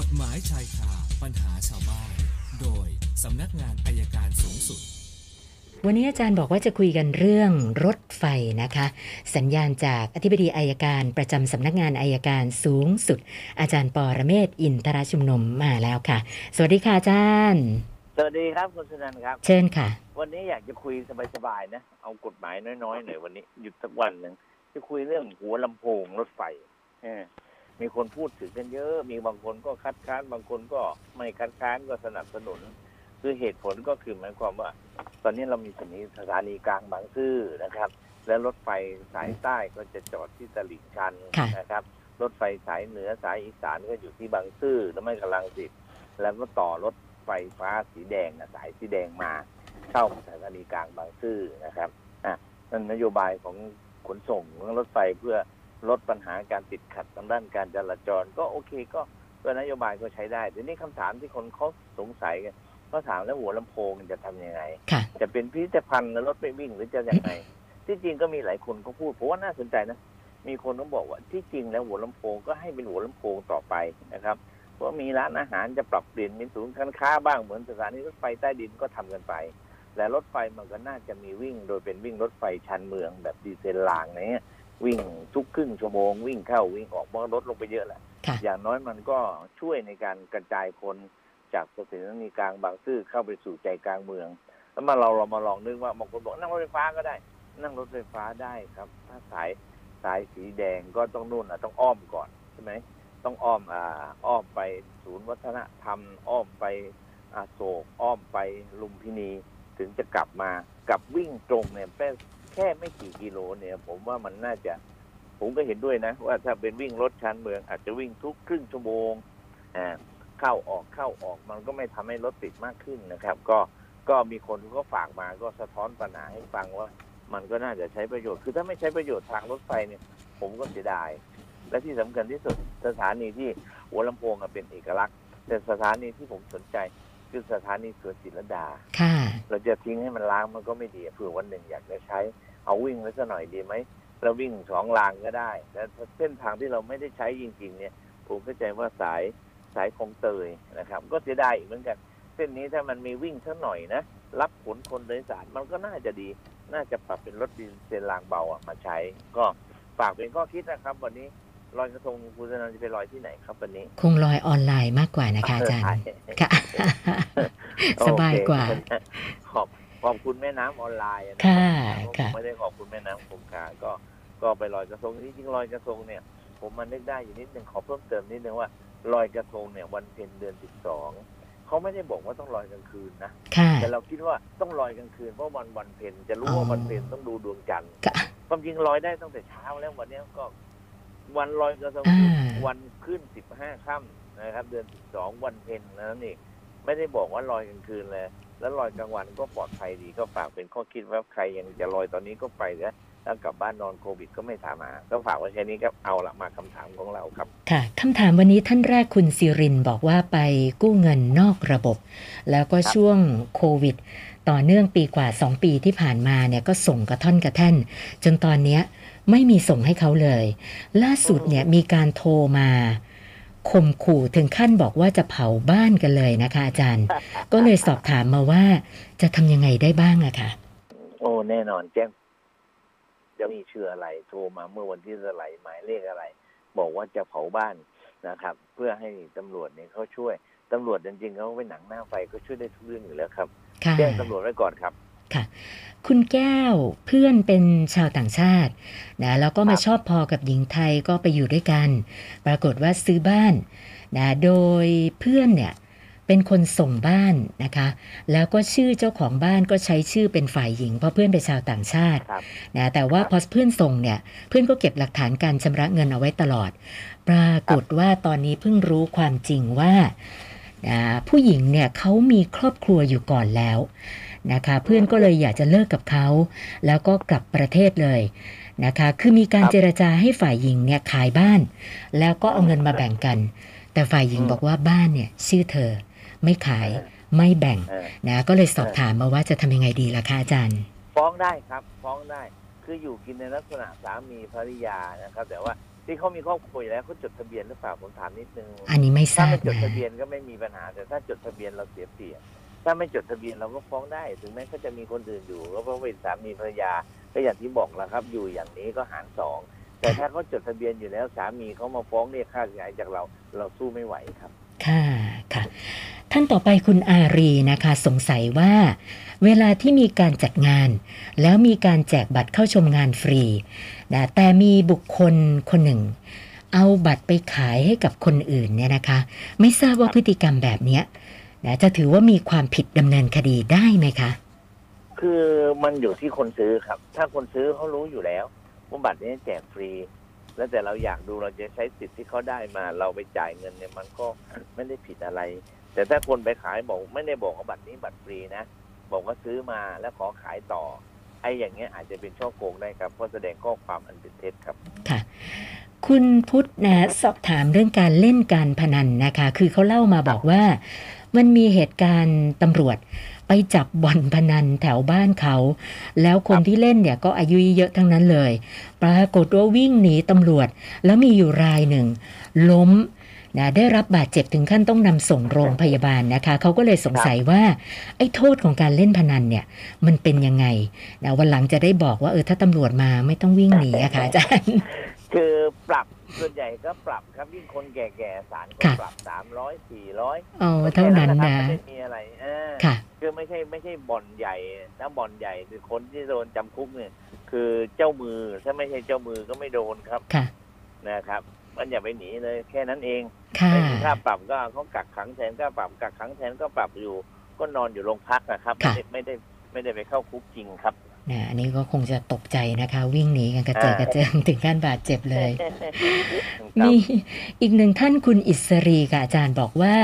กฎหมายชายคาปัญหาชาวบ้าน โดยสำนักงานอายการสูงสุด วันนี้อาจารย์บอกว่าจะคุยกันเรื่องรถไฟนะคะ สัญญาณจากอธิบดีอายการประจำสำนักงานอายการสูงสุด อาจารย์ปอระเมศวร์อินทรชุมนุมมาแล้วค่ะ สวัสดีค่ะอาจารย์ สวัสดีครับคุณสุนันท์ครับ เชิญค่ะ วันนี้อยากจะคุยสบายๆนะ เอากฎหมายน้อยๆหน่อยวันนี้หยุดสักวันหนึ่งจะคุยเรื่องหัวลำโพงรถไฟเออ มีคนพูดถึงกันเยอะ มีบางคนก็คัดค้าน บางคนก็ไม่คัดค้านก็สนับสนุน คือเหตุผลก็คือหมายความว่า ตอนนี้เรามีสถานีสถานีกลางบางซื่อนะครับ และรถไฟสายใต้ก็จะจอดที่ตลิ่งชันค่ะนะครับ รถไฟสายเหนือสายอีสานก็อยู่ที่บางซื่อแล้วไม่กำลังสิทธิ์แล้วก็ต่อรถไฟฟ้าสีแดงนะสายสีแดงมาเข้าสถานีกลางบางซื่อนะครับอะนั่นนโยบายของขนส่งของรถไฟเพื่อ ลดปัญหาการติดขัดทางด้านการจราจร ก็โอเคก็ก็นโยบายก็ใช้ได้ทีนี้คำถามที่คนเขาสงสัยกันก็ถามแล้วหัวลำโพงจะทำยังไงค่ะจะเป็นพิพิธภัณฑ์แล้วรถไม่วิ่งหรือจะยังไง ที่จริงก็มีหลายคนก็พูดผมว่าน่าสนใจนะ มีคนก็บอกว่าที่จริงแล้วหัวลำโพงก็ให้เป็นหัวลำโพงต่อไปนะครับเพราะมีร้านอาหารจะปรับเปลี่ยนมีศูนย์การค้าบ้างเหมือนสถานีรถไฟใต้ดินก็ทำกันไปและรถไฟมันก็น่าจะมีวิ่ง โดยเป็นวิ่งรถไฟชันเมืองแบบดีเซลรางเนี้ย วิ่งทุกครึ่งชั่วโมงวิ่งเข้าวิ่งออกมันก็ลดลงไปเยอะแหละค่ะอย่างน้อยมันก็ช่วยในการกระจายคนจากสถานีกลางบางซื่อเข้าไปสู่ใจกลางเมือง แล้วมาเราเรามาลองนึกว่าบางคนบอกนั่งรถไฟฟ้าก็ได้ นั่งรถไฟฟ้าได้ครับ ถ้าสายสายสีแดงก็ต้องนู่นอะต้องอ้อมก่อนใช่ไหมต้องอ้อมอ่าอ้อมไปศูนย์วัฒนธรรม อ้อมไปอาโศกอ้อมไปลุมพินีถึงจะกลับมากับวิ่งตรงเนี่ยแค่ แค่ไม่กี่กิโลเนี่ย ผมว่ามันน่าจะ ผมก็เห็นด้วยนะ ว่าถ้าเป็นวิ่งรถชานเมือง อาจจะวิ่งทุกครึ่งชั่วโมงอ่าเข้าออกเข้าออกมันก็ไม่ทำให้รถติดมากขึ้นนะครับ ก็ก็มีคนก็ฝากมาก็สะท้อนปัญหาให้ฟังว่า มันก็น่าจะใช้ประโยชน์ คือถ้าไม่ใช้ประโยชน์ทางรถไฟเนี่ย ผมก็เสียดาย และที่สำคัญที่สุดสถานีที่หัวลำโพงเป็นเอกลักษณ์ แต่สถานีที่ผมสนใจคือสถานีสวนจิรดาค่ะ เราจะทิ้งให้มันล้างมันก็ไม่ดีเผื่อวันหนึ่งอยากจะใช้ เอาวิ่งไว้สักหน่อยดีไหมเราวิ่งสองรางก็ได้แต่เส้นทางที่เราไม่ได้ใช้จริง ๆ เนี่ย ผมเข้าใจว่าสายสายคลองเตยนะครับ ก็เสียดายอีกเหมือนกัน เส้นนี้ถ้ามันมีวิ่งสักหน่อยนะรับขนคนโดยสารมันก็น่าจะดี น่าจะปรับเป็นรถดีเซลรางเบาอะมาใช้ ก็ฝากเป็นข้อคิดนะครับ วันนี้ลอยกระทงคุณจะนจะไปลอยที่ไหนครับวันนี้ คงลอยออนไลน์มากกว่านะคะอาจารย์ค่ะ สบายกว่าโอเคขอบขอบคุณแม่น้ำออนไลน์นะค่ะผมค่ะไม่ได้ขอบคุณแม่น้ำคงคาก็ก็ไปลอยกระทงที่จริงลอยกระทงเนี่ย ผมมันนึกได้อยู่นิดนึงขอเพิ่มเติมนิดนึงว่าลอยกระทงเนี่ยวันเพ็ญเดือนสิบสองเขาไม่ได้บอกว่าต้องลอยกลางคืนนะค่ะแต่เราคิดว่าต้องลอยกลางคืนเพราะวันวันเพ็ญจะรู้อ๋อว่าวันเพ็ญต้องดูดวงจันทร์ค่ะความจริงลอยได้ตั้งแต่เช้าแล้ววันเนี้ยก็วันลอยกระทงอ่าวันขึ้นสิบห้าค่ำนะครับ เดือนสิบสองวันเพ็ญนั่นนี่ ไม่ได้บอกว่าลอยกลางคืนเลยแล้วลอยกลางวันก็ปลอดภัยดีก็ฝากเป็นข้อคิดว่าใครยังจะลอยตอนนี้ก็ไปนะถ้ากลับบ้านนอนโควิดก็ไม่ถามหาก็ฝากไว้แค่นี้ครับเอาละมาคำถามของเราครับ ค่ะคำถามวันนี้ท่านแรกคุณสิรินบอกว่าไปกู้เงินนอกระบบ แล้วก็ช่วงโควิด ต่อเนื่องปีกว่า 2 ปีที่ผ่านมาเนี่ยก็ส่งกระท่อนกระแท่น จนตอนเนี้ยไม่มีส่งให้เขาเลย ล่าสุดเนี่ยมีการโทรมา ข่มขู่ถึงขั้นบอกว่าจะเผาบ้านกันเลยนะคะ อาจารย์ ก็เลยสอบถามมาว่าจะทำยังไงได้บ้างอะค่ะ โอ้แน่นอนแจ้งจะมีชื่ออะไร โทรมาเมื่อวันที่เท่าไหร่หมายเลขอะไร บอกว่าจะเผาบ้านนะครับ เพื่อให้ตำรวจเนี่ยเขาช่วยตำรวจจริงๆเขาเป็นหนังหน้าไฟก็ช่วยได้ทุกเรื่องอยู่แล้วครับค่ะแจ้งตำรวจไว้ก่อนครับ ค่ะ คุณแก้วเพื่อนเป็นชาวต่างชาตินะแล้วก็มาครับชอบพอกับหญิงไทยก็ไปอยู่ด้วยกัน ปรากฏว่าซื้อบ้านนะโดยเพื่อนเนี่ยเป็นคนส่งบ้านนะคะ แล้วก็ชื่อเจ้าของบ้านก็ใช้ชื่อเป็นฝ่ายหญิง เพราะเพื่อนเป็นชาวต่างชาติครับนะแต่ว่าครับพอเพื่อนส่งเนี่ย เพื่อนก็เก็บหลักฐานการชำระเงินเอาไว้ตลอด ปรากฏว่าตอนนี้เพิ่งรู้ความจริงว่าอ่าผู้หญิงเนี่ยเขามีครอบครัวอยู่ก่อนแล้ว นะคะ เพื่อนก็เลยอยากจะเลิกกับเขา แล้วก็กลับประเทศเลยนะคะ คือมีการครับเจรจาให้ฝ่ายหญิงเนี่ยขายบ้าน แล้วก็เอาเงินมาแบ่งกัน แต่ฝ่ายหญิงอืมบอกว่าบ้านเนี่ยชื่อเธอไม่ขายไม่แบ่งเออนะก็เลยสอบถามมาว่าจะทำยังไงดีล่ะคะอาจารย์ ฟ้องได้ครับ ฟ้องได้คืออยู่กินในลักษณะสามีภริยานะครับ แต่ว่าที่เขามีครอบครัวอยู่แล้วเขาจดทะเบียนหรือเปล่าผมถามนิดนึง อันนี้ไม่ทถ้าราบไม่จดนะทะเบียนก็ไม่มีปัญหา แต่ถ้าจดทะเบียนเราเสียเปรียบ ถ้าไม่จดทะเบียนเราก็ฟ้องได้ ถึงแม้เขาจะมีคนอื่นอยู่ก็เพราะเป็นสามีภรรยาก็อย่างที่บอกแล้วครับ อยู่อย่างนี้ก็หารสองแต่ถ้าเขาจดทะเบียนอยู่แล้วสามีเขามาฟ้องเรียกค่าเสียหายจากเรา เราสู้ไม่ไหวครับ ค่ะค่ะ ท่านต่อไปคุณอารีนะคะ สงสัยว่า เวลาที่มีการจัดงาน แล้วมีการแจกบัตรเข้าชมงานฟรีนะแต่มีบุคคลคนหนึ่ง เอาบัตรไปขายให้กับคนอื่นเนี่ยนะคะ ไม่ทราบว่าพฤติกรรมแบบเนี้ย นะจะถือว่ามีความผิดดำเนินคดีได้ไหมคะ คือมันอยู่ที่คนซื้อครับ ถ้าคนซื้อเขารู้อยู่แล้วว่าบัตรนี้แจกฟรี แล้วแต่เราอยากดูเราจะใช้สิทธิ์ที่เขาได้มา เราไปจ่ายเงินเนี่ยมันก็ไม่ได้ผิดอะไร แต่ถ้าคนไปขายบอกไม่ได้บอกว่าบัตรนี้บัตรฟรีนะ บอกว่าซื้อมาแล้วขอขายต่อไอ้อย่างเงี้ยอาจจะเป็นช่อโกงได้ครับเพราะแสดงข้อความอันเป็นเท็จครับ ค่ะ คุณพุทธนะสอบถามเรื่องการเล่นการพนันนะคะ คือเขาเล่ามาบอกว่า มันมีเหตุการณ์ตำรวจไปจับบ่อนพนันแถวบ้านเขา แล้วคนที่เล่นเนี่ยก็อายุเยอะทั้งนั้นเลย ปรากฏว่าวิ่งหนีตำรวจ แล้วมีอยู่รายหนึ่ง ล้มนะได้รับบาดเจ็บถึงขั้นต้องนำส่งโรงพยาบาลนะคะเขาก็เลยสงสัยว่าไอ้โทษของการเล่นพนันเนี่ยมันเป็นยังไงนะวันหลังจะได้บอกว่าเออถ้าตำรวจมาไม่ต้องวิ่งหนีอะค่ะอาจารย์คือปรับ ส่วนใหญ่ก็ปรับครับยิ่งคนแก่ๆศาลก็ค่ะปรับสามร้อยสี่ร้อยอ๋อเท่านั้นครับนะไม่ได้มีอะไรเออค่ะคือไม่ใช่ไม่ใช่บ่อนใหญ่ถ้าบ่อนใหญ่คือคนที่โดนจำคุกเนี่ย คือเจ้ามือถ้าไม่ใช่เจ้ามือก็ไม่โดนครับค่ะนะครับมันอย่าไปหนีเลยแค่นั้นเองค่ะไม่มีค่าปรับก็เขากักขังแทนก็ปรับกักขังแทนก็ปรับอยู่ ก็นอนอยู่โรงพักนะครับไม่ค่ะได้ไม่ได้ไม่ได้ไปเข้าคุกจริงครับ นะอันนี้ก็คงจะตกใจนะคะ วิ่งหนีกันกระเจิดกระเจิงถึงขั้นบาดเจ็บเลยครับมีอีกหนึ่งท่านคุณอิสรีค่ะอาจารย์บอกว่า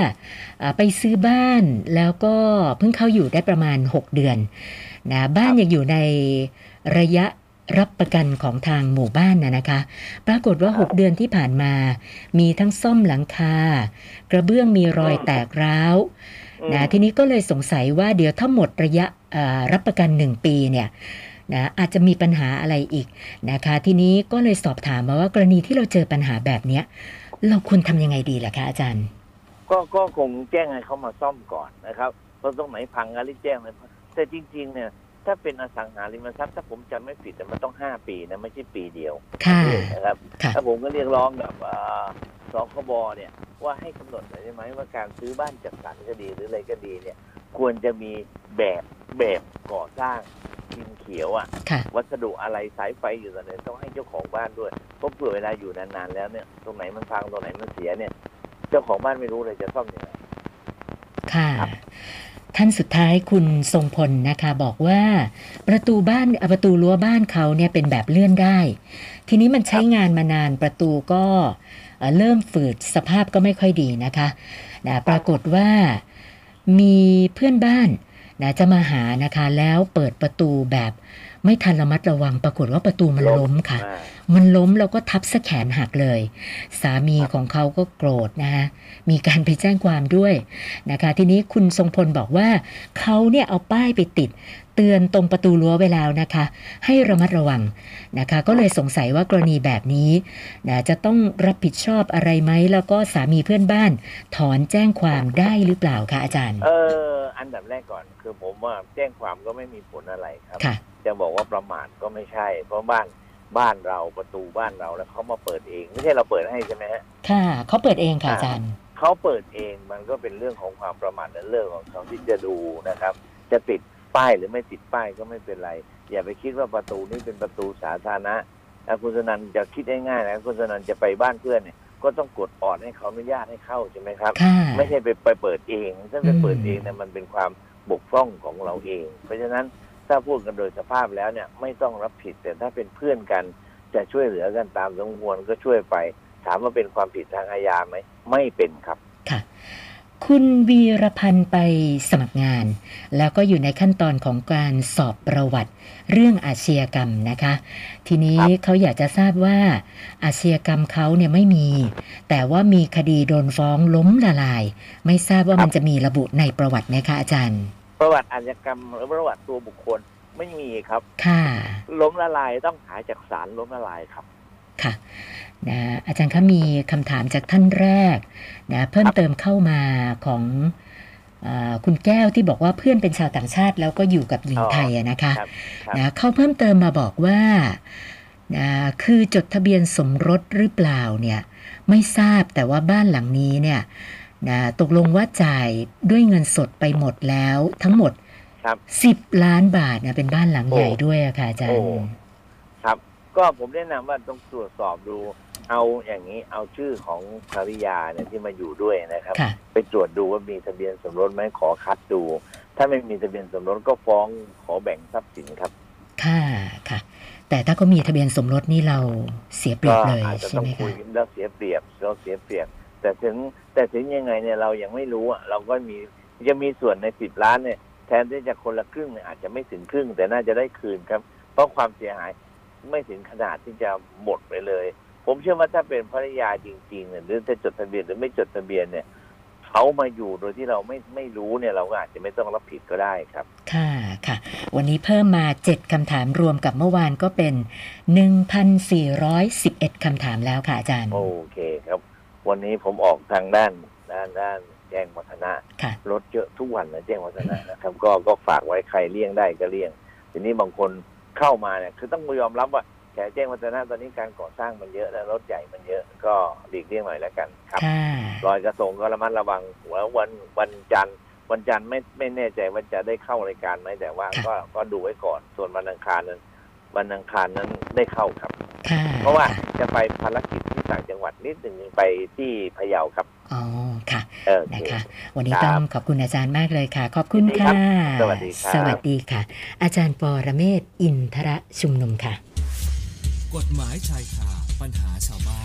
อ่า ไปซื้อบ้านแล้วก็เพิ่งเข้าอยู่ได้ประมาณ 6 เดือนนะบ้านยังอยู่ในระยะรับประกันของทางหมู่บ้านนะนะคะ ปรากฏว่า 6 เดือนที่ผ่านมา มีทั้งซ่อมหลังคา กระเบื้องมีรอยแตกร้าว นะทีนี้ก็เลยสงสัยว่าเดี๋ยวถ้าหมดระยะเอ่อรับประกัน 1 ปีเนี่ยนะอาจจะมีปัญหาอะไรอีกนะคะทีนี้ก็เลยสอบถามมาว่ากรณีที่เราเจอปัญหาแบบเนี้ยเราควรทำยังไงดีล่ะคะอาจารย์ ก็ก็คงแจ้งให้เขามาซ่อมก่อนนะครับเพราะตรงไหนพังก็รีบแจ้งเลยแต่จริง ๆ เนี่ย ถ้าเป็นอสังหาริมทรัพย์ถ้าผมจำไม่ผิดแต่มันต้องห้าปีนะไม่ใช่ปีเดียวค่ะนะครับค่ะถ้าผมก็เรียกร้องกับอ่า สคบเนี่ยว่าให้กำหนดหน่อยได้ไหมว่าการซื้อบ้านจัดสรรก็ดีหรืออะไรก็ดีเนี่ย ควรจะมีแบบแบบก่อสร้างพิมพ์เขียวอะค่ะ วัสดุอะไรสายไฟอยู่ตรงไหนต้องให้เจ้าของบ้านด้วยเพราะเผื่อเวลาอยู่นานๆแล้วเนี่ย ตรงไหนมันพังตรงไหนมันเสียเนี่ย เจ้าของบ้านไม่รู้เลยจะซ่อมยังไงค่ะครับ ท่านสุดท้ายคุณทรงพลนะคะบอกว่าประตูบ้านประตูรั้วบ้านเขาเนี่ยเป็นแบบเลื่อนได้ ทีนี้มันใช้งานมานานประตูก็เอ่อเริ่มฝืดสภาพก็ไม่ค่อยดีนะคะนะปรากฏว่ามีเพื่อนบ้านนะจะมาหานะคะแล้วเปิดประตูแบบ ไม่ทันระมัดระวัง ปรากฏว่าประตูมันล้มค่ะอ่ามันล้มแล้วก็ทับสะแขนหักเลย สามีของเขาก็โกรธนะคะมีการไปแจ้งความด้วยนะคะ ทีนี้คุณทรงพลบอกว่าเขาเนี่ยเอาป้ายไปติดเตือนตรงประตูรั้วไว้แล้วนะคะ ให้ระมัดระวังนะคะ ก็เลยสงสัยว่ากรณีแบบนี้นะจะต้องรับผิดชอบอะไรไหม แล้วก็สามีเพื่อนบ้าน ถอนแจ้งความได้หรือเปล่าคะอาจารย์ เออ อันดับแรกก่อน คือผมว่าแจ้งความก็ไม่มีผลอะไรครับ ค่ะ จะบอกว่าประมาทก็ไม่ใช่ เพราะบ้านบ้านเราประตูบ้านเราแล้วเขามาเปิดเอง ไม่ใช่เราเปิดให้ใช่ไหมฮะ ค่ะเขาเปิดเองค่ะอาจารย์ เขาเปิดเองมันก็เป็นเรื่องของความประมาทและเรื่องของเขาที่จะดูนะครับ จะติดป้ายหรือไม่ติดป้ายก็ไม่เป็นไร อย่าไปคิดว่าประตูนี้เป็นประตูสาธารณะแล้วคุณสนันจะคิดง่ายๆนะคุณสนันจะไปบ้านเพื่อนเนี่ย ก็ต้องกดออดให้เขาอนุญาตให้เข้าใช่ไหมครับ ค่ะ ไม่ใช่ไปไปเปิดเองถ้าไปอืมเปิดเองเนี่ยมันเป็นความบกพร่องของเราเอง เพราะฉะนั้นถ้าพูดกันโดยสภาพแล้วเนี่ยไม่ต้องรับผิดแต่ถ้าเป็นเพื่อนกันจะช่วยเหลือกันตามสมควรก็ช่วยไป ถามว่าเป็นความผิดทางอาญาไหมไม่เป็นครับ ค่ะคุณวีรพันธ์ไปสมัครงาน แล้วก็อยู่ในขั้นตอนของการสอบประวัติเรื่องอาชญากรรมนะคะ ทีนี้ครับเขาอยากจะทราบว่าอาชญากรรมเขาเนี่ยไม่มี แต่ว่ามีคดีโดนฟ้องล้มละลาย ไม่ทราบว่ามันจะมีระบุในประวัติไหมคะอาจารย์ ประวัติอาชญากรรมหรือประวัติตัวบุคคลไม่มีครับ ค่ะ ล้มละลายต้องหาจากศาลล้มละลายครับ ค่ะนะอาจารย์คะมีคำถามจากท่านแรกนะเพิ่มเติมเข้ามาของอาคุณแก้วที่บอกว่าเพื่อนเป็นชาวต่างชาติ แล้วก็อยู่กับหญิงอ๋อไทยอะนะคะครับครับนะเขาเพิ่มเติมมาบอกว่านะคือจดทะเบียนสมรสหรือเปล่าเนี่ยไม่ทราบแต่ว่าบ้านหลังนี้เนี่ยนะตกลงว่าจ่ายด้วยเงินสดไปหมดแล้วทั้งหมดครับ10ล้านบาทนะเป็นบ้านหลังใหญ่โอ้ด้วยอะค่ะอาจารโอ้ย์ครับ ก็ผมแนะนำว่าต้องตรวจสอบดู เอาอย่างนี้เอาชื่อของภริยาเนี่ยที่มาอยู่ด้วยนะครับค่ะไปตรวจดูว่ามีทะเบียนสมรสไหมขอคัดดู ถ้าไม่มีทะเบียนสมรสก็ฟ้องขอแบ่งทรัพย์สินครับ ค่ะค่ะ แต่ถ้าเขามีทะเบียนสมรสนี่เราเสียเปรียก็บเลยอาจจะใช่ต้องไหมคุคะยแล้วเสียเปรียบเราเสียเปรียบ แต่ถึงแต่ถึงยังไงเนี่ยเรายังไม่รู้อะเราก็มีจะมีส่วนในสิบล้านเนี่ยแทนที่จะคนละครึ่งเนี่ยอาจจะไม่ถึงครึ่ง แต่น่าจะได้คืนครับ เพราะความเสียหาย ไม่ถึงขนาดที่จะหมดไปเลย ผมเชื่อว่าถ้าเป็นภรรยาจริงๆเนี่ยหรือจะจดทะเบียนหรือไม่จดทะเบียนเนี่ยเขามาอยู่โดยที่เราไม่ไม่รู้เนี่ยเราก็อาจจะไม่ต้องรับผิดก็ได้ครับ ค่ะค่ะ วันนี้เพิ่มมา 7คำถามรวมกับเมื่อวานก็เป็น 1,411คำถามแล้วค่ะอาจารย์ โอเคครับ วันนี้ผมออกทางด้านด้านด้านแจ้งวัฒนะค่ะรถเยอะทุกวันนะแจ้งวัฒนะนะครับ ก็ก็ฝากไว้ใครเลี่ยงได้ก็เลี่ยง ทีนี้บางคน เข้ามาเนี่ยคือต้องยอมรับว่าแถวแจ้งวัฒนะตอนนี้การก่อสร้างมันเยอะแล้วรถใหญ่มันเยอะก็หลีกเลี่ยงหน่อยแล้วกันครับค่ะลอยกระทงก็ระมัดระวังแล้ววันวันจันทร์วันจันทร์ไม่ไม่แน่ใจว่าจะได้เข้ารายการไหมแต่ว่าก็ก็ดูไว้ก่อน ส่วนวันอังคารนั้นวันอังคารนั้นได้เข้าครับค่ะเพราะว่าค่ จะไปภารกิจที่ต่างจังหวัดนิดหนึ่งไปที่พะเยาครับอ๋อค่ะเออโอนะเคคะ วันนี้ครับต้องขอบคุณอาจารย์มากเลยค่ะ ขอบคุณยินดีครัค่ะบสวัสดีครับสวัสดีค่ะ อาจารย์ปอระเมศวร์อินทระชุมนุมค่ะ กฎหมายชายคาปัญหาชาวบ้าน